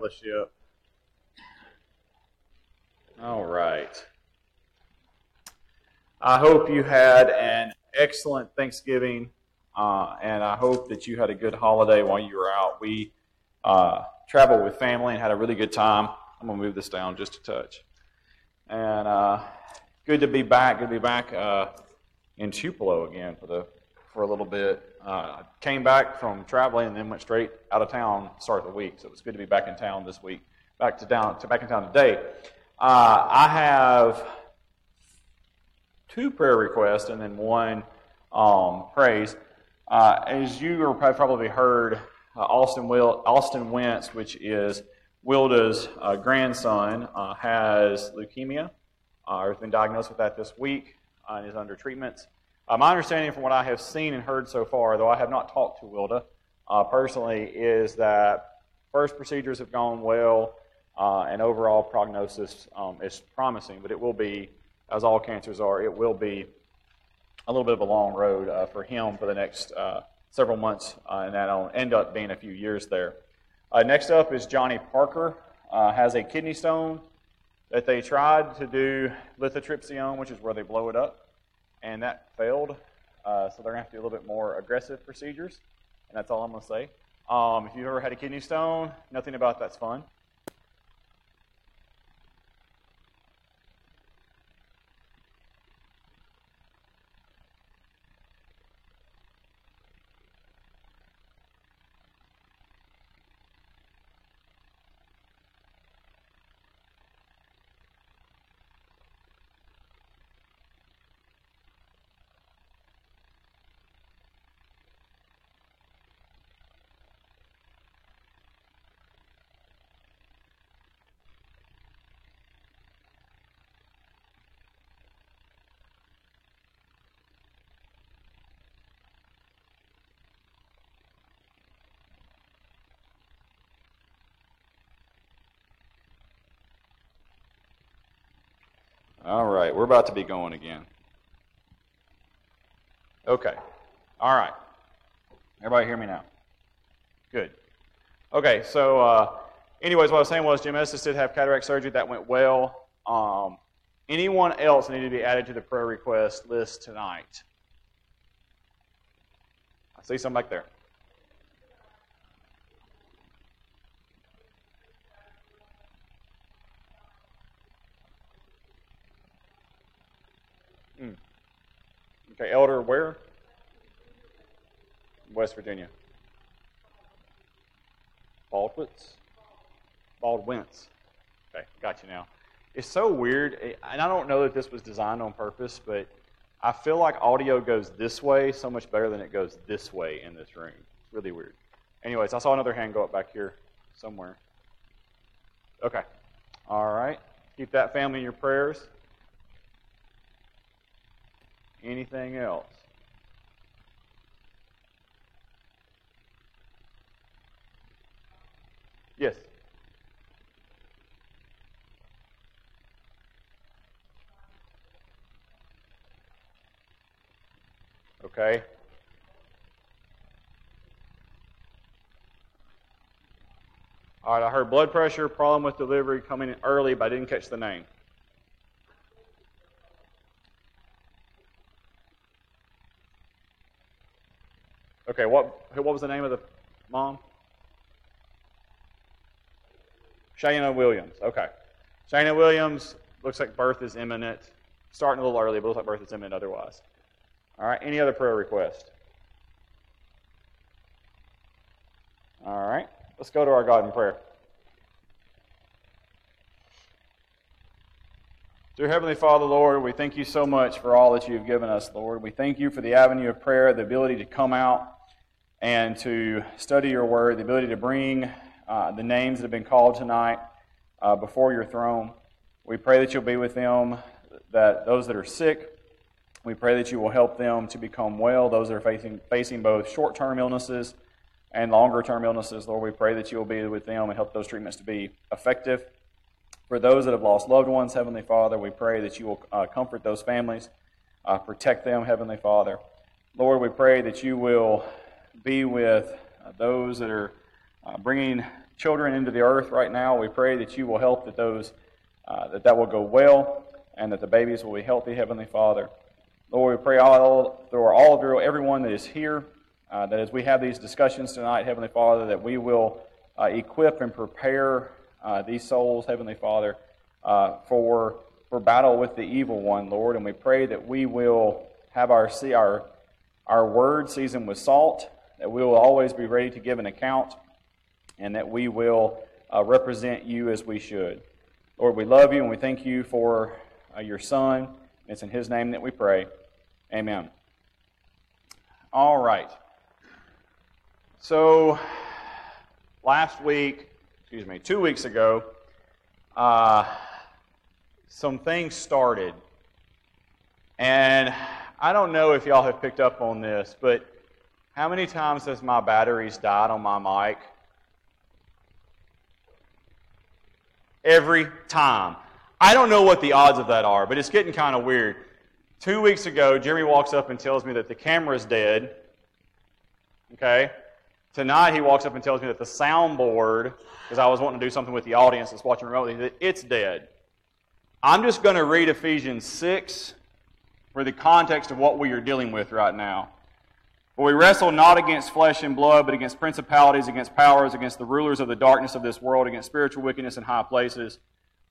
fellowship. All right. I hope you had an excellent Thanksgiving, uh, and I hope that you had a good holiday while you were out. We uh, traveled with family and had a really good time. I'm going to move this down just a touch. And uh, good to be back. Good to be back uh, in Tupelo again for the for a little bit. Uh, came back from traveling and then went straight out of town start of the week. So it was good to be back in town this week. Back to down to back in town today. Uh, I have two prayer requests and then one um, praise. Uh, as you have probably heard, uh, Austin Will Austin Wentz, which is Wilda's uh, grandson, uh, has leukemia. Uh, has been diagnosed with that this week and is under treatment. Uh, my understanding from what I have seen and heard so far, though I have not talked to Wilda uh, personally, is that first procedures have gone well uh, and overall prognosis um, is promising, but it will be, as all cancers are, it will be a little bit of a long road uh, for him for the next uh, several months, uh, and that'll end up being a few years there. next up is Johnny Parker, has a kidney stone that they tried to do lithotripsy on, which is where they blow it up and that failed. Uh, so they're going to have to do a little bit more aggressive procedures, and that's all I'm going to say. Um, if you've ever had a kidney stone, nothing about that's fun. All right, we're about to be going again. Okay. All right. Everybody hear me now? Good. Okay, so uh, anyways, what I was saying was Jim Estes did have cataract surgery. That went well. Um, anyone else needed to be added to the prayer request list tonight? I see some back there. Okay, Elder where? West Virginia. Baldwitz? Baldwins. Okay, got you now. It's so weird, eh, and I don't know that this was designed on purpose, but I feel like audio goes this way so much better than it goes this way in this room. It's really weird. Anyways, I saw another hand go up back here somewhere. Okay. All right. Keep that family in your prayers. Anything else? Yes. Okay. All right, I heard blood pressure, problem with delivery, coming in early, but I didn't catch the name. Okay, what, what was the name of the mom? Shayna Williams. Okay. Shayna Williams looks like birth is imminent. Starting a little early, but looks like birth is imminent otherwise. All right. Any other prayer request? All right. Let's go to our God in prayer. Dear Heavenly Father, Lord, we thank you so much for all that you have given us, Lord. We thank you for the avenue of prayer, the ability to come out and to study your word, the ability to bring uh, the names that have been called tonight uh, before your throne. We pray that you'll be with them, that those that are sick, we pray that you will help them to become well, those that are facing, facing both short term illnesses and longer term illnesses. Lord, we pray that you will be with them and help those treatments to be effective. For those that have lost loved ones, Heavenly Father, we pray that you will uh, comfort those families, uh, protect them, Heavenly Father. Lord, we pray that you will be with uh, those that are uh, bringing children into the earth right now. We pray that you will help that those uh, that that will go well and that the babies will be healthy, Heavenly Father. Lord, we pray all through all of your, everyone that is here, uh, that as we have these discussions tonight, Heavenly Father, that we will uh, equip and prepare uh, these souls, Heavenly Father, for for battle with the evil one, Lord. And we pray that we will have our see our our word seasoned with salt, that we will always be ready to give an account, and that we will uh, represent you as we should. Lord, we love you and we thank you for uh, your Son. It's in His name that we pray. Amen. All right. So, last week, excuse me, two weeks ago, uh, some things started. And I don't know if y'all have picked up on this, but how many times has my batteries died on my mic? Every time. I don't know what the odds of that are, but it's getting kind of weird. Two weeks ago, Jeremy walks up and tells me that the camera's dead. Okay? Tonight, he walks up and tells me that the soundboard, because I was wanting to do something with the audience that's watching remotely, that it's dead. I'm just going to read Ephesians 6 for the context of what we are dealing with right now. For we wrestle not against flesh and blood, but against principalities, against powers, against the rulers of the darkness of this world, against spiritual wickedness in high places.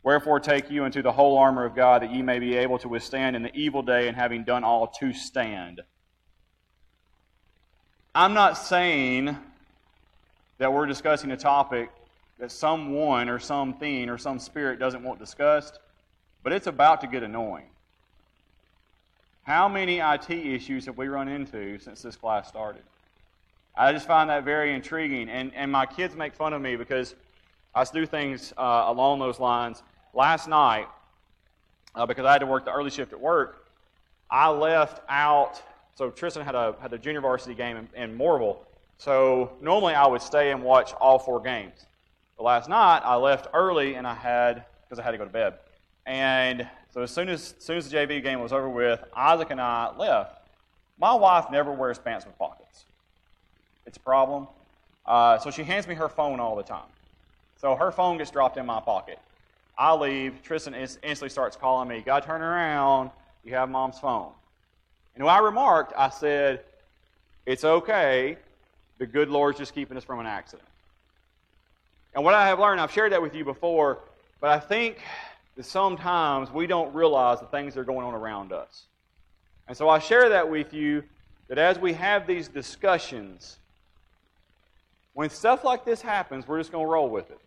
Wherefore take you into the whole armor of God, that ye may be able to withstand in the evil day, and having done all to stand. I'm not saying that we're discussing a topic that someone or something or some spirit doesn't want discussed, but it's about to get annoying. How many IT issues have we run into since this class started? I just find that very intriguing. And, and my kids make fun of me because I do things uh, along those lines. Last night, uh, because I had to work the early shift at work, I left out. So Tristan had a had a junior varsity game in, in Mooresville. So normally I would stay and watch all four games. But last night I left early and I had because I had to go to bed. And so as soon as, as soon as the JV game was over with, Isaac and I left. My wife never wears pants with pockets. It's a problem. Uh, so she hands me her phone all the time. So her phone gets dropped in my pocket. I leave. Tristan instantly starts calling me. God, turn around. You have mom's phone. And when I remarked, I said, It's okay. The good Lord's just keeping us from an accident. And what I have learned, I've shared that with you before, but I think that sometimes we don't realize the things that are going on around us. And so I share that with you that as we have these discussions, when stuff like this happens, we're just going to roll with it.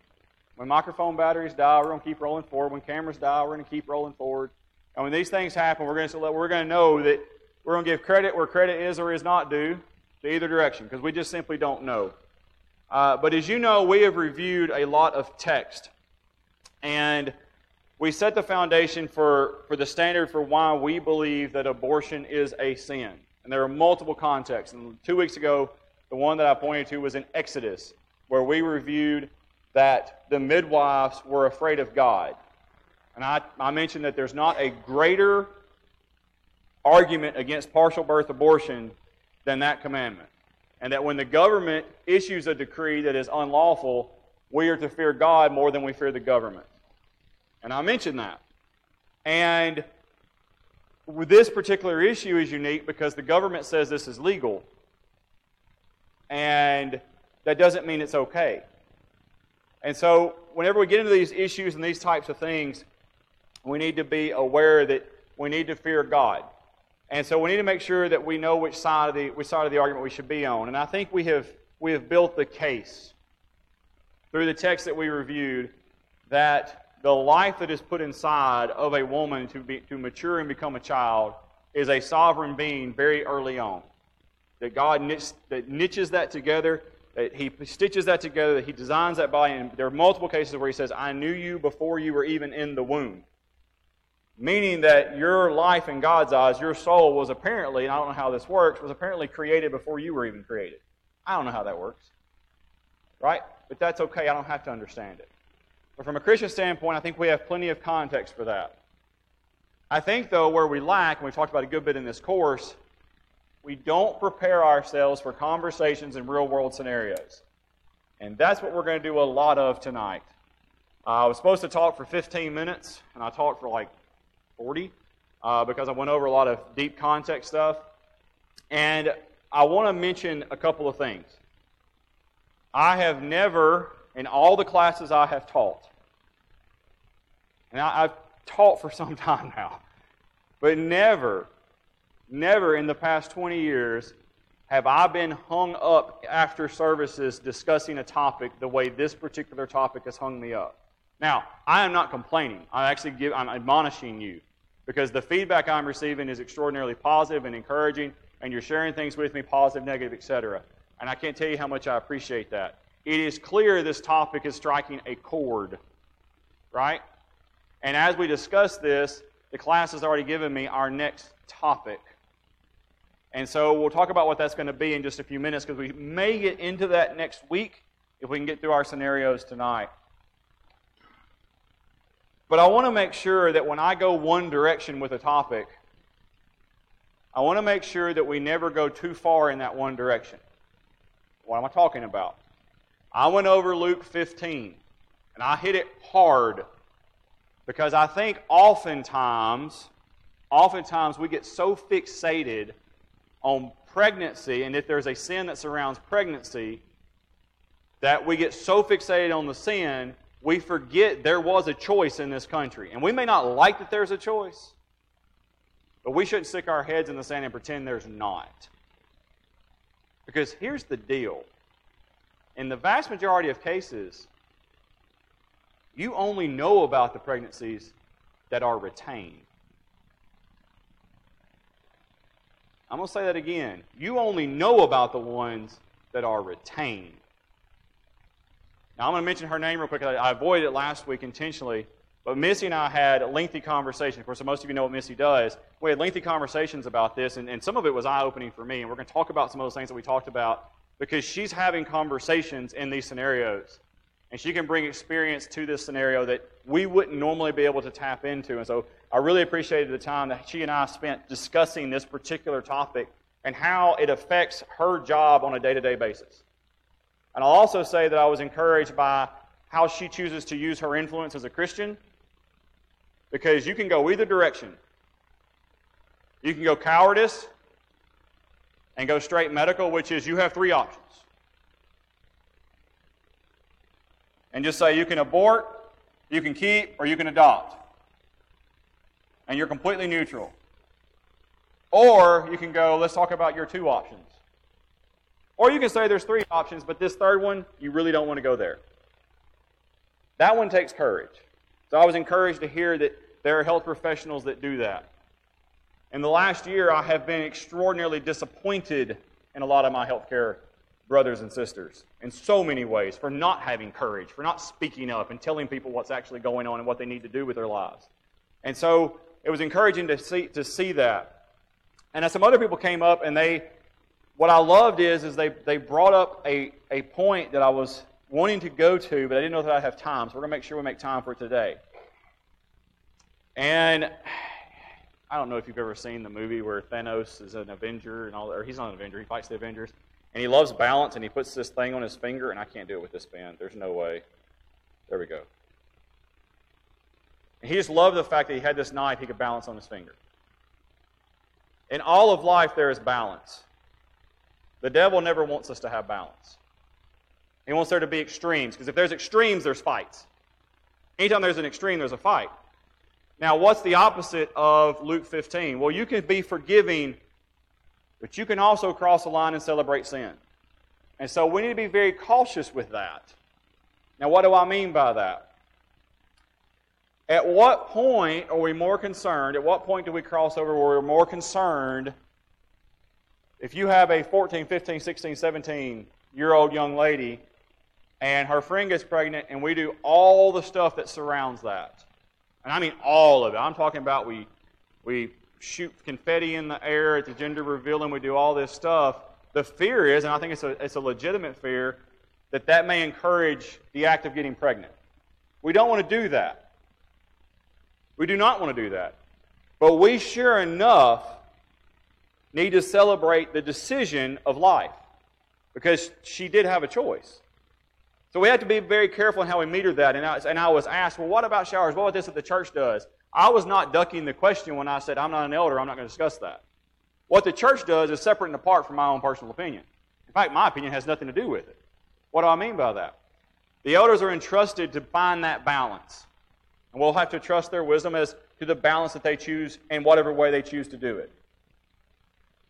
When microphone batteries die, we're going to keep rolling forward. When cameras die, we're going to keep rolling forward. And when these things happen, we're going to we're going to know that we're going to give credit where credit is or is not due to either direction because we just simply don't know. Uh, but as you know, we have reviewed a lot of text, and we set the foundation for, for the standard for why we believe that abortion is a sin. And there are multiple contexts. And two weeks ago, the one that I pointed to was in Exodus, where we reviewed that the midwives were afraid of God. And I, I mentioned that there's not a greater argument against partial birth abortion than that commandment. And that when the government issues a decree that is unlawful, we are to fear God more than we fear the government. And I mentioned that. And this particular issue is unique because the government says this is legal. And that doesn't mean it's okay. And so, whenever we get into these issues and these types of things, we need to be aware that we need to fear God. And so we need to make sure that we know which side of the which side of the argument we should be on. And I think we have we have built the case through the text that we reviewed that the life that is put inside of a woman to, be, to mature and become a child is a sovereign being very early on. That God niches, that niches that together, that He stitches that together, that He designs that body. And there are multiple cases where He says, I knew you before you were even in the womb. Meaning that your life in God's eyes, your soul was apparently, and I don't know how this works, was apparently created before you were even created. I don't know how that works. Right? But that's okay. I don't have to understand it. But from a Christian standpoint, I think we have plenty of context for that. I think, though, where we lack, and we've talked about a good bit in this course, we don't prepare ourselves for conversations in real world scenarios. And that's what we're going to do a lot of tonight. Uh, I was supposed to talk for 15 minutes, and I talked for like 40 uh, because I went over a lot of deep context stuff. And I want to mention a couple of things. I have never, in all the classes I have taught, and I, have taught for some time now, but never, never in the past 20 years have I been hung up after services discussing a topic the way this particular topic has hung me up. Now, I am not complaining. I'm actually give, I'm admonishing you because the feedback I'm receiving is extraordinarily positive and encouraging, and you're sharing things with me, positive, negative, etc. And I can't tell you how much I appreciate that. It is clear this topic is striking a chord, right? And as we discuss this, the class has already given me our next topic. And so we'll talk about what that's going to be in just a few minutes because we may get into that next week if we can get through our scenarios tonight. But I want to make sure that when I go one direction with a topic, I want to make sure that we never go too far in that one direction. What am I talking about? I went over Luke 15, and I hit it hard because I think oftentimes, oftentimes we get so fixated on pregnancy, and if there's a sin that surrounds pregnancy, that we get so fixated on the sin, we forget there was a choice in this country. And we may not like that there's a choice, but we shouldn't stick our heads in the sand and pretend there's not. Because here's the deal in the vast majority of cases, you only know about the pregnancies that are retained. I'm going to say that again. You only know about the ones that are retained. Now, I'm going to mention her name real quick. I avoided it last week intentionally. But Missy and I had a lengthy conversation. Of course, most of you know what Missy does. We had lengthy conversations about this, and, and some of it was eye opening for me. And we're going to talk about some of those things that we talked about because she's having conversations in these scenarios. And she can bring experience to this scenario that we wouldn't normally be able to tap into. And so I really appreciated the time that she and I spent discussing this particular topic and how it affects her job on a day to day basis. And I'll also say that I was encouraged by how she chooses to use her influence as a Christian because you can go either direction. You can go cowardice and go straight medical, which is you have three options. And just say you can abort, you can keep, or you can adopt. And you're completely neutral. Or you can go, let's talk about your two options. Or you can say there's three options, but this third one, you really don't want to go there. That one takes courage. So I was encouraged to hear that there are health professionals that do that. In the last year, I have been extraordinarily disappointed in a lot of my healthcare brothers and sisters in so many ways for not having courage, for not speaking up and telling people what's actually going on and what they need to do with their lives. And so it was encouraging to see, to see that. And as some other people came up and they, what I loved is, is they, they brought up a, a point that I was wanting to go to, but I didn't know that I'd have time. So we're going to make sure we make time for it today. And I don't know if you've ever seen the movie where Thanos is an Avenger and all, or he's not an Avenger, he fights the Avengers, and he loves balance, and he puts this thing on his finger, and I can't do it with this pen. There's no way. There we go. And he just loved the fact that he had this knife he could balance on his finger. In all of life, there is balance. The devil never wants us to have balance. He wants there to be extremes, because if there's extremes, there's fights. Anytime there's an extreme, there's a fight. Now, what's the opposite of Luke 15? Well, you can be forgiving, but you can also cross the line and celebrate sin. And so we need to be very cautious with that. Now, what do I mean by that? At what point are we more concerned? At what point do we cross over where we're more concerned if you have a 14, 15, 16, 17 year old young lady and her friend gets pregnant and we do all the stuff that surrounds that? And I mean all of it. I'm talking about we, we shoot confetti in the air at the gender reveal and we do all this stuff. The fear is, and I think it's a, it's a legitimate fear, that that may encourage the act of getting pregnant. We don't want to do that. We do not want to do that. But we sure enough need to celebrate the decision of life because she did have a choice. So we have to be very careful in how we meter that. And I, and I was asked, well, what about showers? What about this that the church does? I was not ducking the question when I said, I'm not an elder, I'm not going to discuss that. What the church does is separate and apart from my own personal opinion. In fact, my opinion has nothing to do with it. What do I mean by that? The elders are entrusted to find that balance. And we'll have to trust their wisdom as to the balance that they choose in whatever way they choose to do it.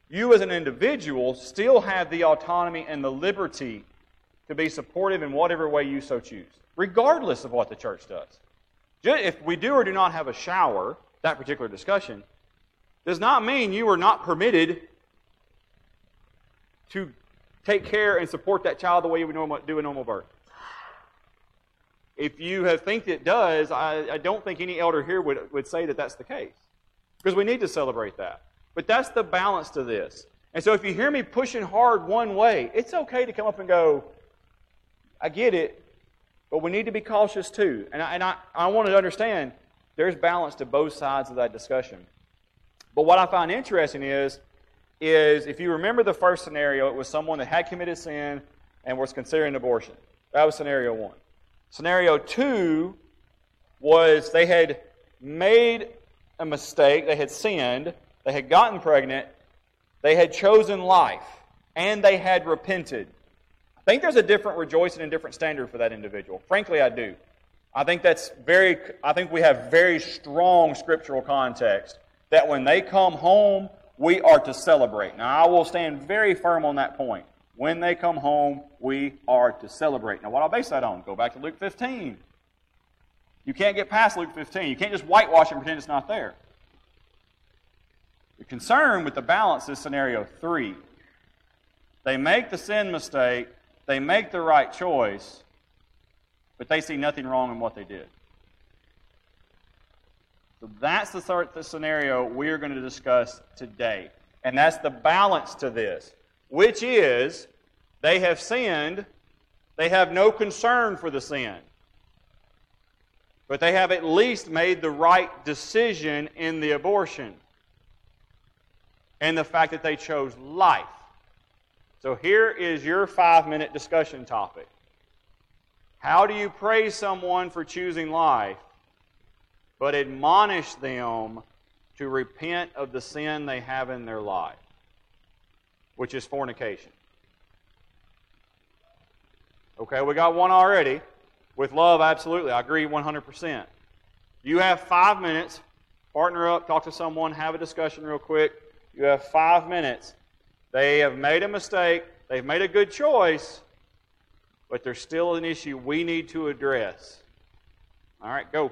You, as an individual, still have the autonomy and the liberty to be supportive in whatever way you so choose, regardless of what the church does. If we do or do not have a shower, that particular discussion, does not mean you are not permitted to take care and support that child the way you would normal, do a normal birth. If you have think it does, I, I don't think any elder here would, would say that that's the case. Because we need to celebrate that. But that's the balance to this. And so if you hear me pushing hard one way, it's okay to come up and go, I get it, but we need to be cautious too. And I, and I, I want to understand there's balance to both sides of that discussion. But what I find interesting is, is if you remember the first scenario, it was someone that had committed sin and was considering abortion. That was scenario one. Scenario two was they had made a mistake, they had sinned, they had gotten pregnant, they had chosen life, and they had repented. I think there's a different rejoicing and different standard for that individual. Frankly, I do. I think that's very, I think we have very strong scriptural context that when they come home, we are to celebrate. Now, I will stand very firm on that point. When they come home, we are to celebrate. Now, what I'll base that on? Go back to Luke 15. You can't get past Luke 15. You can't just whitewash and pretend it's not there. The concern with the balance is scenario three. They make the sin mistake, they make the right choice, but they see nothing wrong in what they did. So that's the of scenario we're going to discuss today. And that's the balance to this, which is they have sinned, they have no concern for the sin. But they have at least made the right decision in the abortion. And the fact that they chose life. So here is your five minute discussion topic. How do you praise someone for choosing life, but admonish them to repent of the sin they have in their life, which is fornication? Okay, we got one already. With love, absolutely. I agree 100%. You have five minutes. Partner up, talk to someone, have a discussion real quick. You have five minutes they have made a mistake, they've made a good choice, but there's still an issue we need to address. All right, go.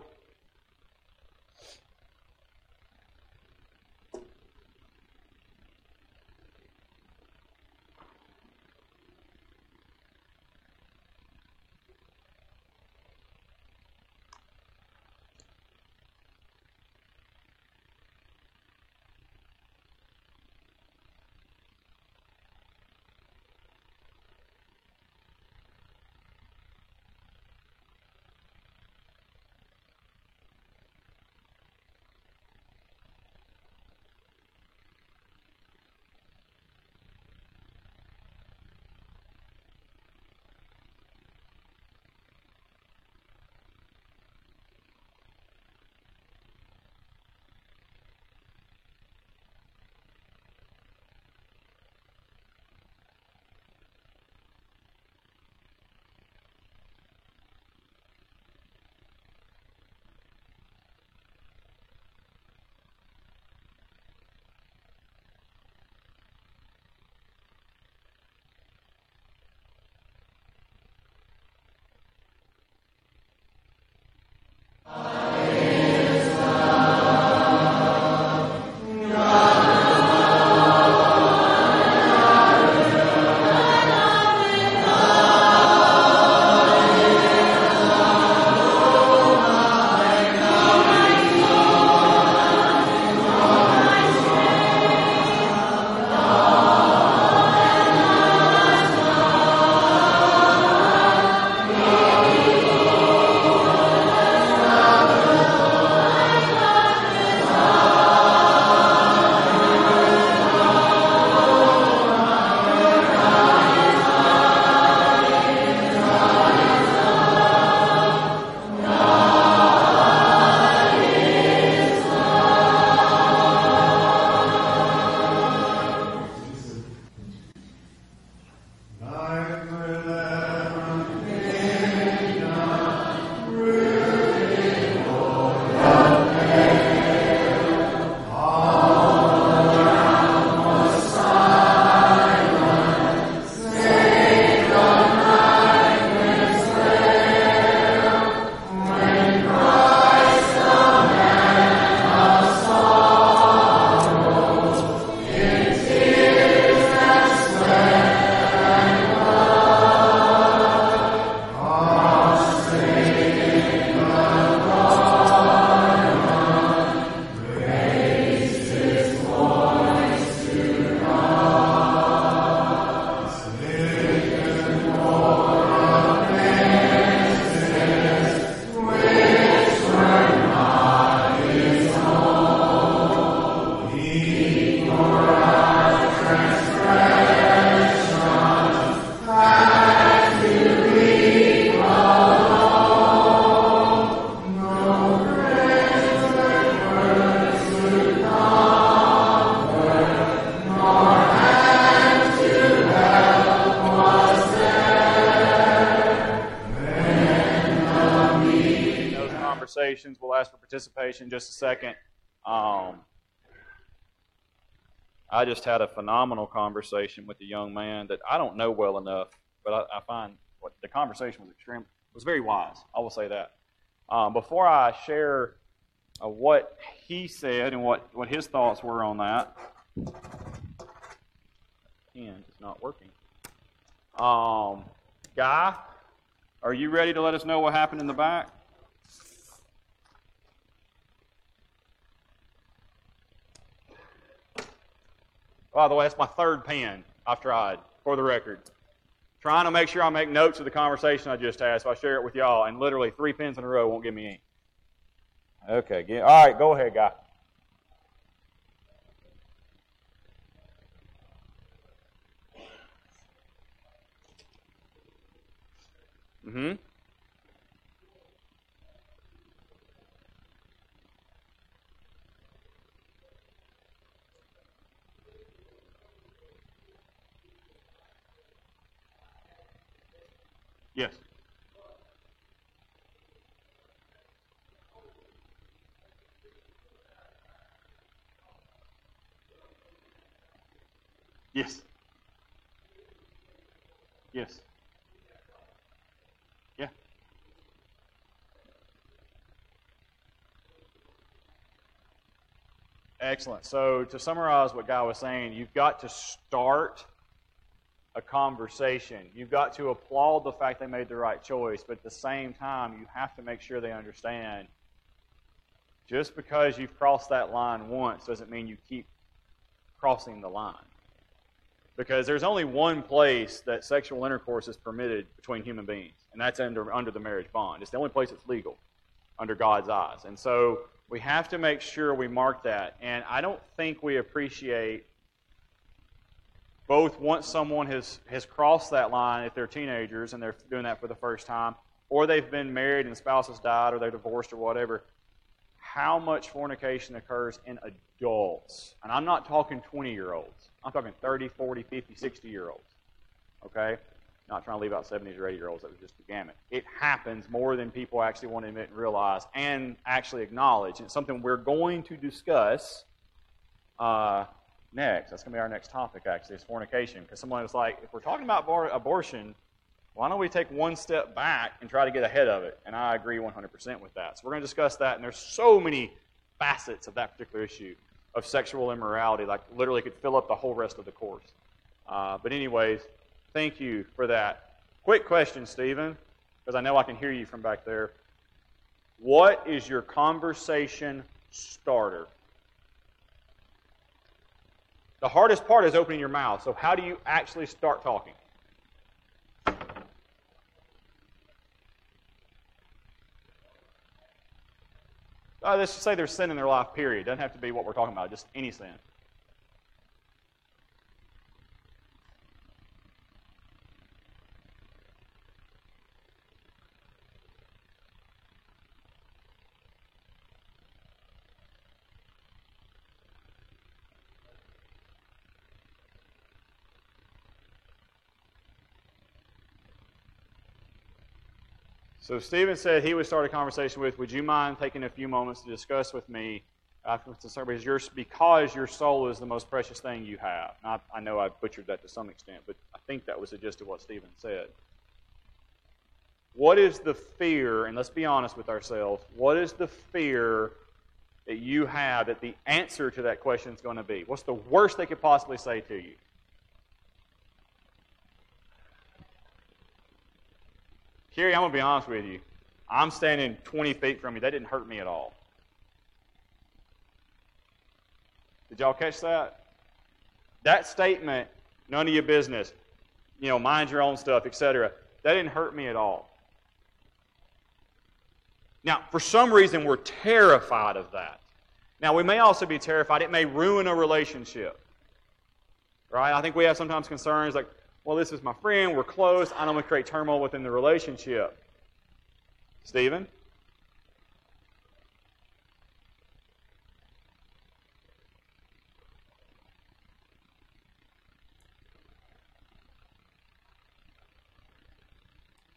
For participation just a second. Um, I just had a phenomenal conversation with a young man that I don't know well enough, but I, I find what the conversation was extreme was very wise. I will say that. Um, before I share uh, what he said and what, what his thoughts were on that, pen is not working. Um, Guy, are you ready to let us know what happened in the back? By the way, that's my third pen I've tried, for the record. Trying to make sure I make notes of the conversation I just had, so I share it with y'all, and literally three pens in a row won't give me ink. Okay, all right, go ahead, guy. Mm-hmm. Yes. Yes. Yes. Yeah. Excellent. So, to summarize what Guy was saying, you've got to start a conversation. You've got to applaud the fact they made the right choice, but at the same time, you have to make sure they understand just because you've crossed that line once doesn't mean you keep crossing the line. Because there's only one place that sexual intercourse is permitted between human beings, and that's under, under the marriage bond. It's the only place it's legal under God's eyes. And so we have to make sure we mark that. And I don't think we appreciate both once someone has, has crossed that line if they're teenagers and they're doing that for the first time, or they've been married and the spouse has died, or they're divorced, or whatever, how much fornication occurs in adults. And I'm not talking 20 year olds, I'm talking 30, 40, 50, 60 year olds. Okay? Not trying to leave out 70s or 80 year olds. That was just the gamut. It happens more than people actually want to admit and realize and actually acknowledge. It's something we're going to discuss uh, next. That's going to be our next topic, actually, is fornication. Because someone was like, if we're talking about abortion, why don't we take one step back and try to get ahead of it? And I agree 100% with that. So we're going to discuss that. And there's so many facets of that particular issue of sexual immorality, like literally could fill up the whole rest of the course. Uh, but, anyways, thank you for that. Quick question, Stephen, because I know I can hear you from back there. What is your conversation starter? The hardest part is opening your mouth. So, how do you actually start talking? Uh, let's just say there's sin in their life, period. Doesn't have to be what we're talking about, just any sin. So Stephen said he would start a conversation with, would you mind taking a few moments to discuss with me uh, your, because your soul is the most precious thing you have. I, I, know I butchered that to some extent, but I think that was the gist of what Stephen said. What is the fear, and let's be honest with ourselves, what is the fear that you have that the answer to that question is going to be? What's the worst they could possibly say to you? Kerry, I'm going to be honest with you. I'm standing 20 feet from you. That didn't hurt me at all. Did y'all catch that? That statement, none of your business, you know, mind your own stuff, etc., that didn't hurt me at all. Now, for some reason, we're terrified of that. Now, we may also be terrified it may ruin a relationship. Right? I think we have sometimes concerns like, well, this is my friend, we're close, I don't want to create turmoil within the relationship. Stephen?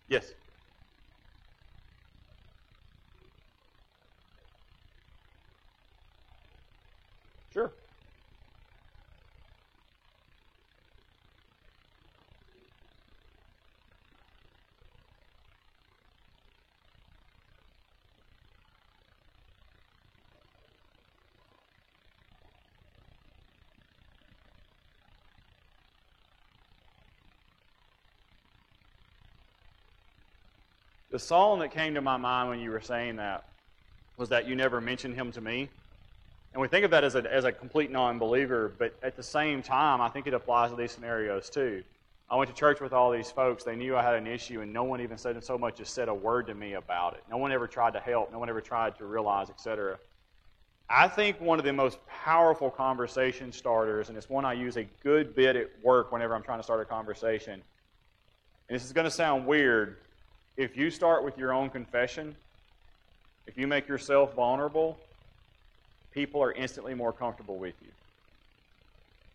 Yes. The song that came to my mind when you were saying that was that you never mentioned him to me. And we think of that as a, as a complete non believer, but at the same time, I think it applies to these scenarios too. I went to church with all these folks. They knew I had an issue, and no one even said so much as said a word to me about it. No one ever tried to help. No one ever tried to realize, etc. I think one of the most powerful conversation starters, and it's one I use a good bit at work whenever I'm trying to start a conversation. And this is going to sound weird. If you start with your own confession, if you make yourself vulnerable, people are instantly more comfortable with you.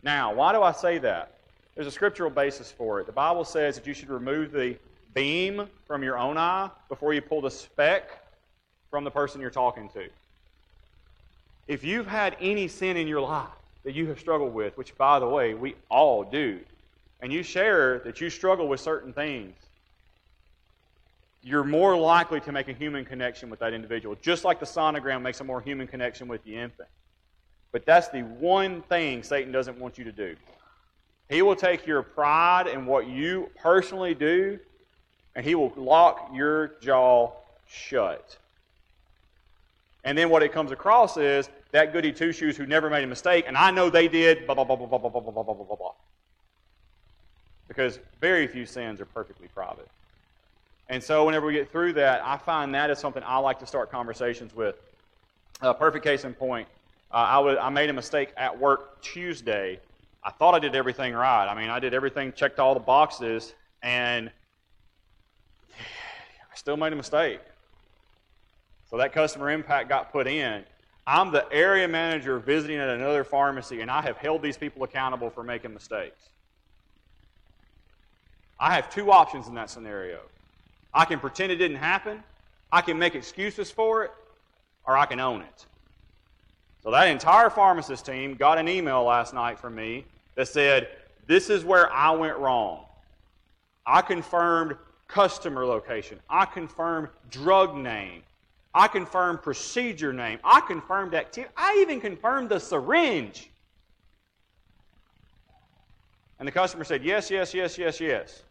Now, why do I say that? There's a scriptural basis for it. The Bible says that you should remove the beam from your own eye before you pull the speck from the person you're talking to. If you've had any sin in your life that you have struggled with, which, by the way, we all do, and you share that you struggle with certain things, you're more likely to make a human connection with that individual, just like the sonogram makes a more human connection with the infant. But that's the one thing Satan doesn't want you to do. He will take your pride and what you personally do, and he will lock your jaw shut. And then what it comes across is that goody two shoes who never made a mistake, and I know they did, blah, blah, blah, blah, blah, blah, blah, blah, blah, blah, blah. Because very few sins are perfectly private. And so whenever we get through that, I find that is something I like to start conversations with. Perfect case in point, uh, I made a mistake at work Tuesday. I thought I did everything right. I mean, I did everything, checked all the boxes, and I still made a mistake. So that customer impact got put in. I'm the area manager visiting at another pharmacy, and I have held these people accountable for making mistakes. I have two options in that scenario. I can pretend it didn't happen, I can make excuses for it, or I can own it. So that entire pharmacist team got an email last night from me that said, This is where I went wrong. I confirmed customer location. I confirmed drug name. I confirmed procedure name. I confirmed activity. I even confirmed the syringe. And the customer said, Yes, yes, yes, yes, yes.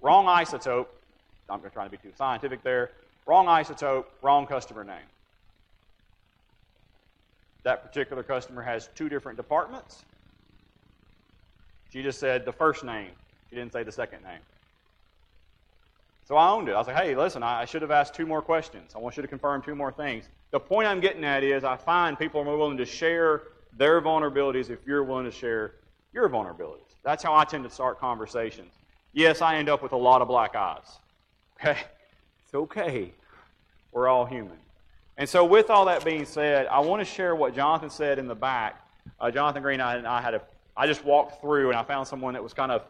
Wrong isotope. I'm trying to be too scientific there. Wrong isotope, wrong customer name. That particular customer has two different departments. She just said the first name. She didn't say the second name. So I owned it. I was like, hey, listen, I should have asked two more questions. I want you to confirm two more things. The point I'm getting at is I find people are more willing to share their vulnerabilities if you're willing to share your vulnerabilities. That's how I tend to start conversations. Yes, I end up with a lot of black eyes. Okay? It's okay. We're all human. And so, with all that being said, I want to share what Jonathan said in the back. Uh, Jonathan Green and I had a, I just walked through and I found someone that was kind of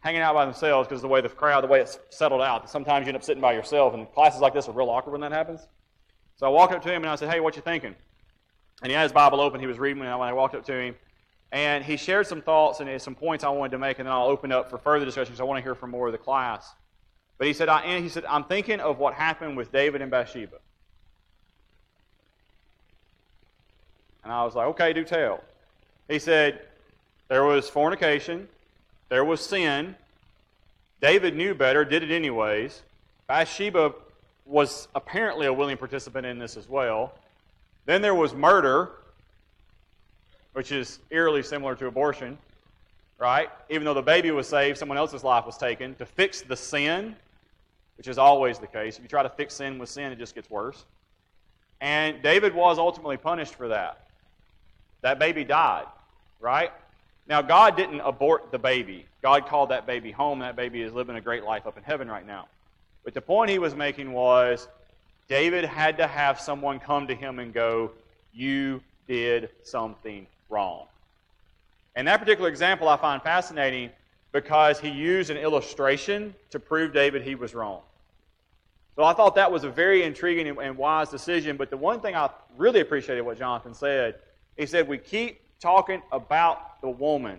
hanging out by themselves because of the way the crowd, the way it's settled out. Sometimes you end up sitting by yourself, and classes like this are real awkward when that happens. So I walked up to him and I said, "Hey, what you thinking?" And he had his Bible open. He was reading when I walked up to him, and he shared some thoughts and some points I wanted to make, and then I'll open up for further discussion because I want to hear from more of the class. But he said, I, he said, I'm thinking of what happened with David and Bathsheba. And I was like, okay, do tell. He said, there was fornication, there was sin. David knew better, did it anyways. Bathsheba was apparently a willing participant in this as well. Then there was murder, which is eerily similar to abortion, right? Even though the baby was saved, someone else's life was taken to fix the sin which is always the case. If you try to fix sin with sin, it just gets worse. And David was ultimately punished for that. That baby died, right? Now, God didn't abort the baby. God called that baby home. That baby is living a great life up in heaven right now. But the point he was making was David had to have someone come to him and go, You did something wrong. And that particular example I find fascinating because he used an illustration to prove David he was wrong. So I thought that was a very intriguing and wise decision. But the one thing I really appreciated what Jonathan said, he said, We keep talking about the woman.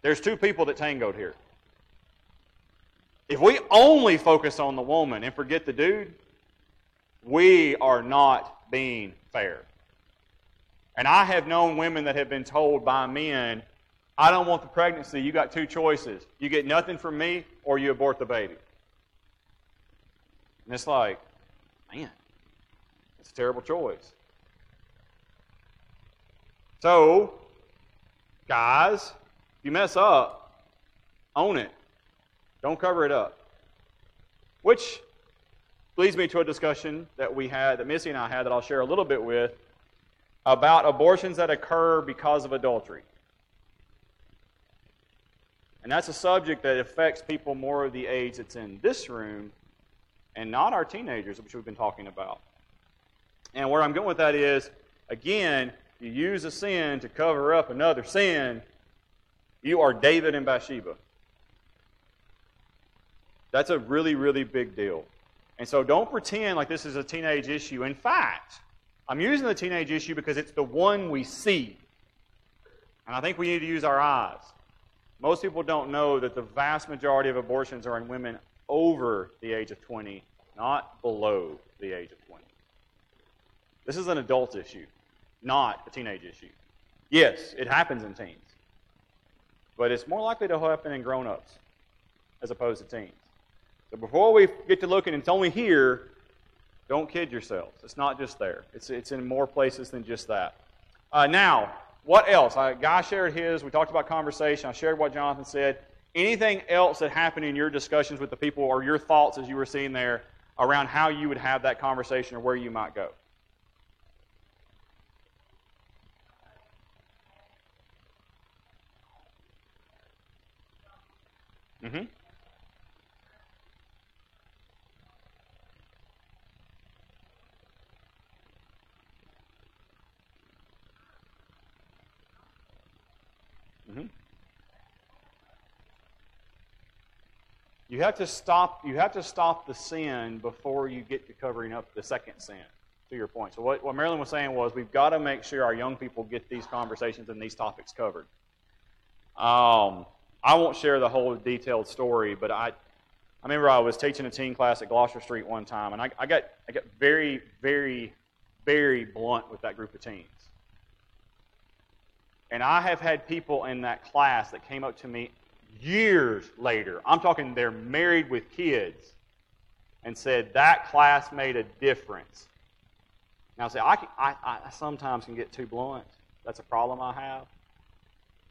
There's two people that tangoed here. If we only focus on the woman and forget the dude, we are not being fair. And I have known women that have been told by men, I don't want the pregnancy. You got two choices. You get nothing from me or you abort the baby. And it's like, man, it's a terrible choice. So, guys, if you mess up, own it. Don't cover it up. Which leads me to a discussion that we had, that Missy and I had, that I'll share a little bit with, about abortions that occur because of adultery. And that's a subject that affects people more of the age that's in this room and not our teenagers, which we've been talking about. And where I'm going with that is, again, you use a sin to cover up another sin, you are David and Bathsheba. That's a really, really big deal. And so don't pretend like this is a teenage issue. In fact, I'm using the teenage issue because it's the one we see. And I think we need to use our eyes. Most people don't know that the vast majority of abortions are in women over the age of 20, not below the age of 20. This is an adult issue, not a teenage issue. Yes, it happens in teens, but it's more likely to happen in grown ups as opposed to teens. So before we get to looking, it's only here, don't kid yourselves. It's not just there, it's, it's in more places than just that. Uh, now, what else? A Guy shared his. We talked about conversation. I shared what Jonathan said. Anything else that happened in your discussions with the people or your thoughts as you were seeing there around how you would have that conversation or where you might go? Mm-hmm. You have to stop. You have to stop the sin before you get to covering up the second sin. To your point. So what, what Marilyn was saying was we've got to make sure our young people get these conversations and these topics covered. Um, I won't share the whole detailed story, but I, I remember I was teaching a teen class at Gloucester Street one time, and I, I got I got very, very, very blunt with that group of teens. And I have had people in that class that came up to me years later. I'm talking they're married with kids and said that class made a difference. Now, say I, I, I sometimes can get too blunt. That's a problem I have.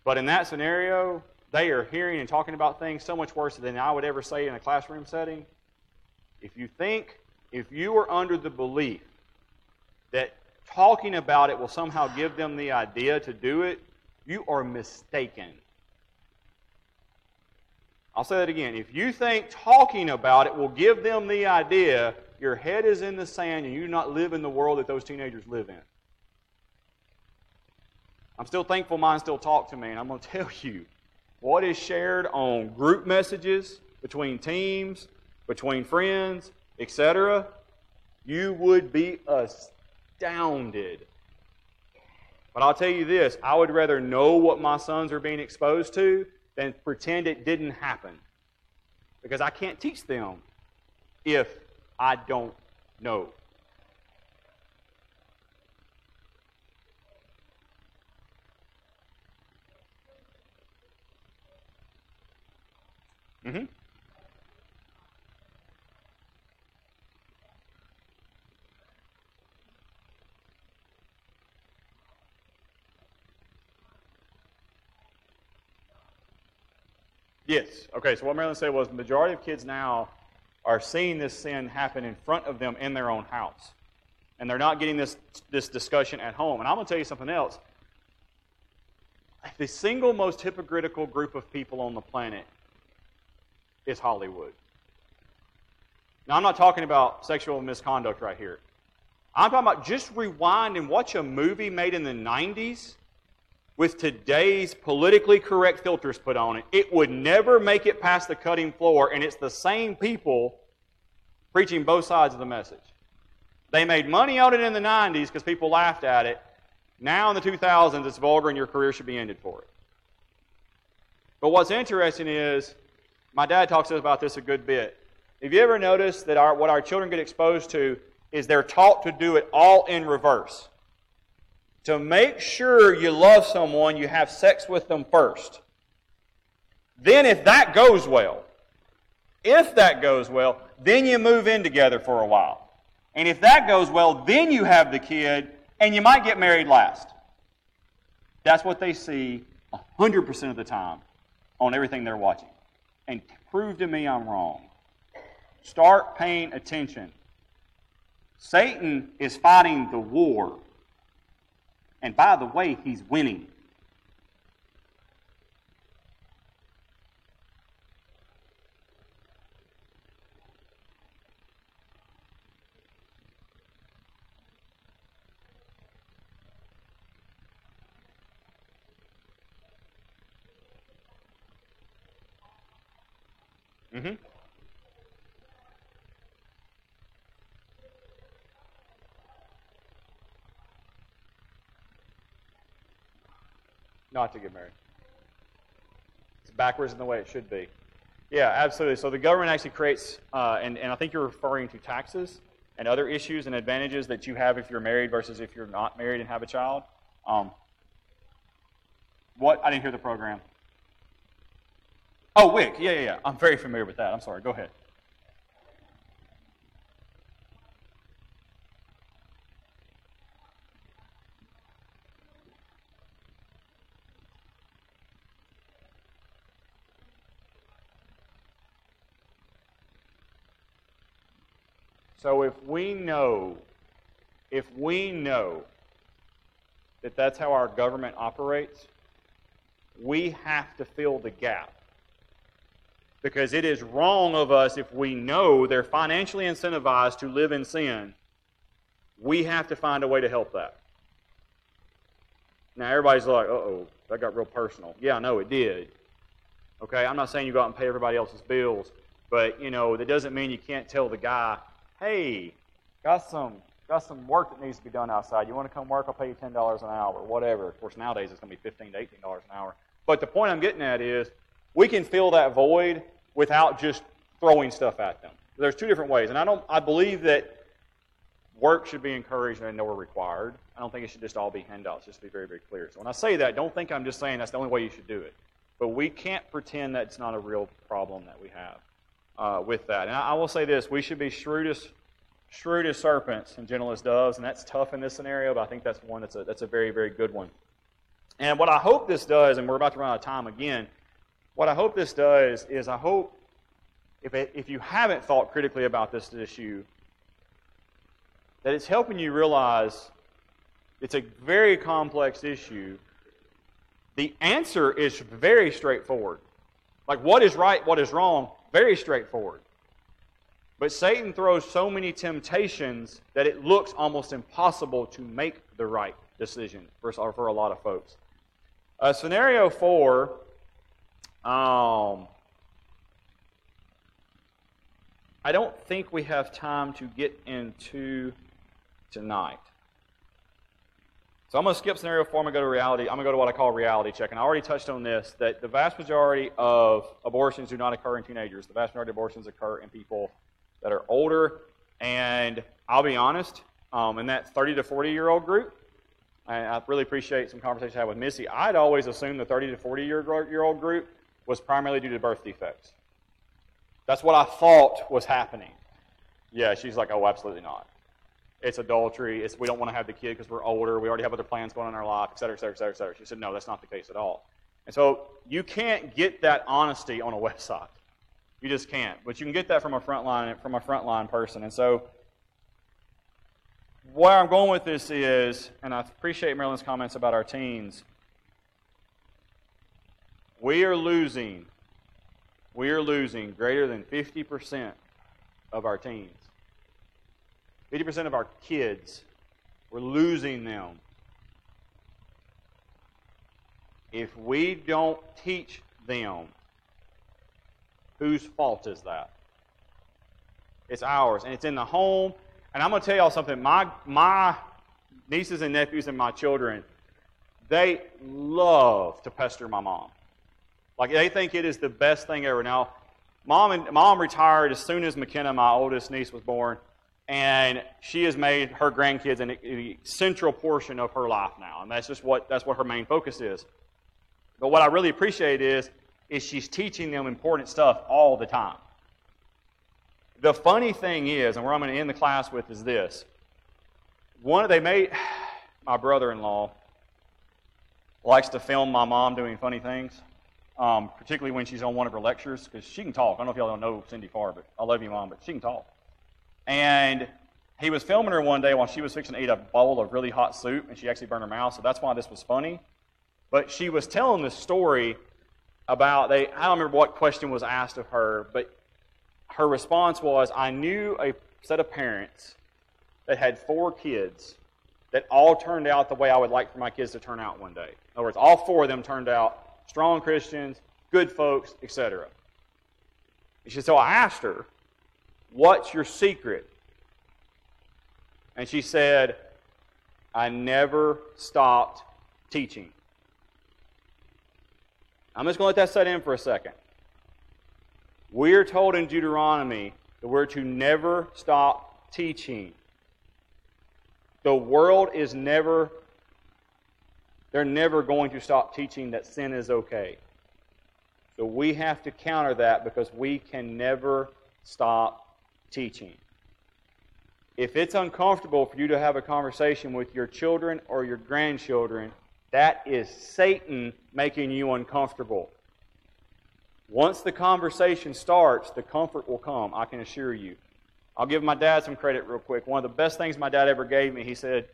But in that scenario, they are hearing and talking about things so much worse than I would ever say in a classroom setting. If you think, if you are under the belief that talking about it will somehow give them the idea to do it, you are mistaken. I'll say that again. If you think talking about it will give them the idea, your head is in the sand and you do not live in the world that those teenagers live in. I'm still thankful mine still talk to me, and I'm going to tell you what is shared on group messages between teams, between friends, etc. You would be astounded but I'll tell you this I would rather know what my sons are being exposed to than pretend it didn't happen. Because I can't teach them if I don't know. Mm-hmm. Yes. Okay, so what Marilyn said was the majority of kids now are seeing this sin happen in front of them in their own house. And they're not getting this, this discussion at home. And I'm going to tell you something else. The single most hypocritical group of people on the planet is Hollywood. Now, I'm not talking about sexual misconduct right here. I'm talking about just rewind and watch a movie made in the 90s with today's politically correct filters put on it, it would never make it past the cutting floor, and it's the same people preaching both sides of the message. They made money on it in the 90s because people laughed at it. Now in the 2000s, it's vulgar and your career should be ended for it. But what's interesting is, my dad talks to us about this a good bit. Have you ever noticed that our, what our children get exposed to is they're taught to do it all in reverse? To make sure you love someone, you have sex with them first. Then, if that goes well, if that goes well, then you move in together for a while. And if that goes well, then you have the kid, and you might get married last. That's what they see 100% of the time on everything they're watching. And prove to me I'm wrong. Start paying attention. Satan is fighting the war. And by the way, he's winning. Mm-hmm. Not to get married. It's backwards in the way it should be. Yeah, absolutely. So the government actually creates, uh, and, and I think you're referring to taxes and other issues and advantages that you have if you're married versus if you're not married and have a child. Um, what? I didn't hear the program. Oh, WIC. Yeah, yeah, yeah. I'm very familiar with that. I'm sorry. Go ahead. So if we know, if we know that that's how our government operates, we have to fill the gap because it is wrong of us if we know they're financially incentivized to live in sin. We have to find a way to help that. Now, everybody's like, uh oh, that got real personal. Yeah, I know it did. Okay, I'm not saying you go out and pay everybody else's bills, but, you know, that doesn't mean you can't tell the guy, hey, got some got some work that needs to be done outside. You want to come work? I'll pay you $10 an hour, whatever. Of course, nowadays it's going to be 15 to $18 an hour. But the point I'm getting at is we can fill that void without just throwing stuff at them. There's two different ways, and I don't. I believe that work should be encouraged and nor required. I don't think it should just all be handouts. Just to be very, very clear. So when I say that, don't think I'm just saying that's the only way you should do it. But we can't pretend that it's not a real problem that we have uh, with that. And I, I will say this: we should be shrewdest as shrewd as serpents and gentle as doves, and that's tough in this scenario. But I think that's one that's a that's a very, very good one. And what I hope this does, and we're about to run out of time again what I hope this does is I hope if, it, if you haven't thought critically about this issue, that it's helping you realize it's a very complex issue. The answer is very straightforward. Like what is right, what is wrong, very straightforward. But Satan throws so many temptations that it looks almost impossible to make the right decision for, for a lot of folks. Uh, scenario four um, I don't think we have time to get into tonight. So I'm going to skip scenario four. To go to reality. I'm going to go to what I call reality check. And I already touched on this that the vast majority of abortions do not occur in teenagers. The vast majority of abortions occur in people that are older. And I'll be honest, um, in that 30 to 40 year old group, and I really appreciate some conversation I had with Missy. I'd always assumed the 30 to 40 year old group was primarily due to birth defects. That's what I thought was happening. Yeah, she's like, oh, absolutely not. It's adultery. It's we don't want to have the kid because we're older. We already have other plans going on in our life, et cetera, et cetera, et cetera, et cetera. She said, no, that's not the case at all. And so you can't get that honesty on a website. You just can't. But you can get that from a frontline from a frontline person. And so where I'm going with this is, and I appreciate Marilyn's comments about our teens. We are losing, we are losing greater than 50% of our teens. 50% of our kids, we're losing them. If we don't teach them, whose fault is that? It's ours, and it's in the home. And I'm going to tell y'all something. My, my nieces and nephews and my children, they love to pester my mom. Like they think it is the best thing ever. Now, mom and mom retired as soon as McKenna, my oldest niece, was born, and she has made her grandkids an, a central portion of her life now, and that's just what that's what her main focus is. But what I really appreciate is is she's teaching them important stuff all the time. The funny thing is, and where I'm going to end the class with is this: one they made my brother-in-law likes to film my mom doing funny things, um, particularly when she's on one of her lectures, because she can talk. I don't know if y'all don't know Cindy Farr, but I love you, Mom, but she can talk. And he was filming her one day while she was fixing to eat a bowl of really hot soup, and she actually burned her mouth, so that's why this was funny. But she was telling this story about they I don't remember what question was asked of her, but her response was, I knew a set of parents that had four kids that all turned out the way I would like for my kids to turn out one day. In other words, all four of them turned out strong Christians, good folks, etc. And She said, So I asked her, What's your secret? And she said, I never stopped teaching. I'm just going to let that set in for a second. We're told in Deuteronomy that we're to never stop teaching. The world is never, they're never going to stop teaching that sin is okay. So we have to counter that because we can never stop teaching. If it's uncomfortable for you to have a conversation with your children or your grandchildren, that is Satan making you uncomfortable. Once the conversation starts, the comfort will come, I can assure you. I'll give my dad some credit real quick. One of the best things my dad ever gave me, he said,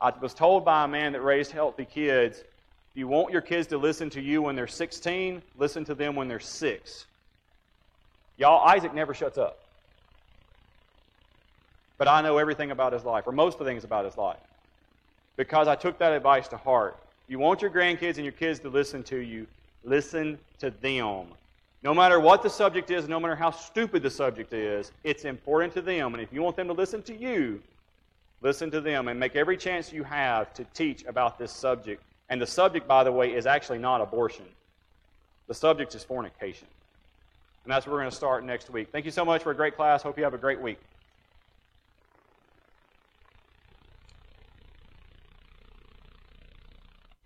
I was told by a man that raised healthy kids, if you want your kids to listen to you when they're 16, listen to them when they're 6. Y'all, Isaac never shuts up. But I know everything about his life, or most of the things about his life, because I took that advice to heart. You want your grandkids and your kids to listen to you, listen to them. No matter what the subject is, no matter how stupid the subject is, it's important to them. And if you want them to listen to you, listen to them and make every chance you have to teach about this subject. And the subject, by the way, is actually not abortion. The subject is fornication. And that's where we're going to start next week. Thank you so much for a great class. Hope you have a great week.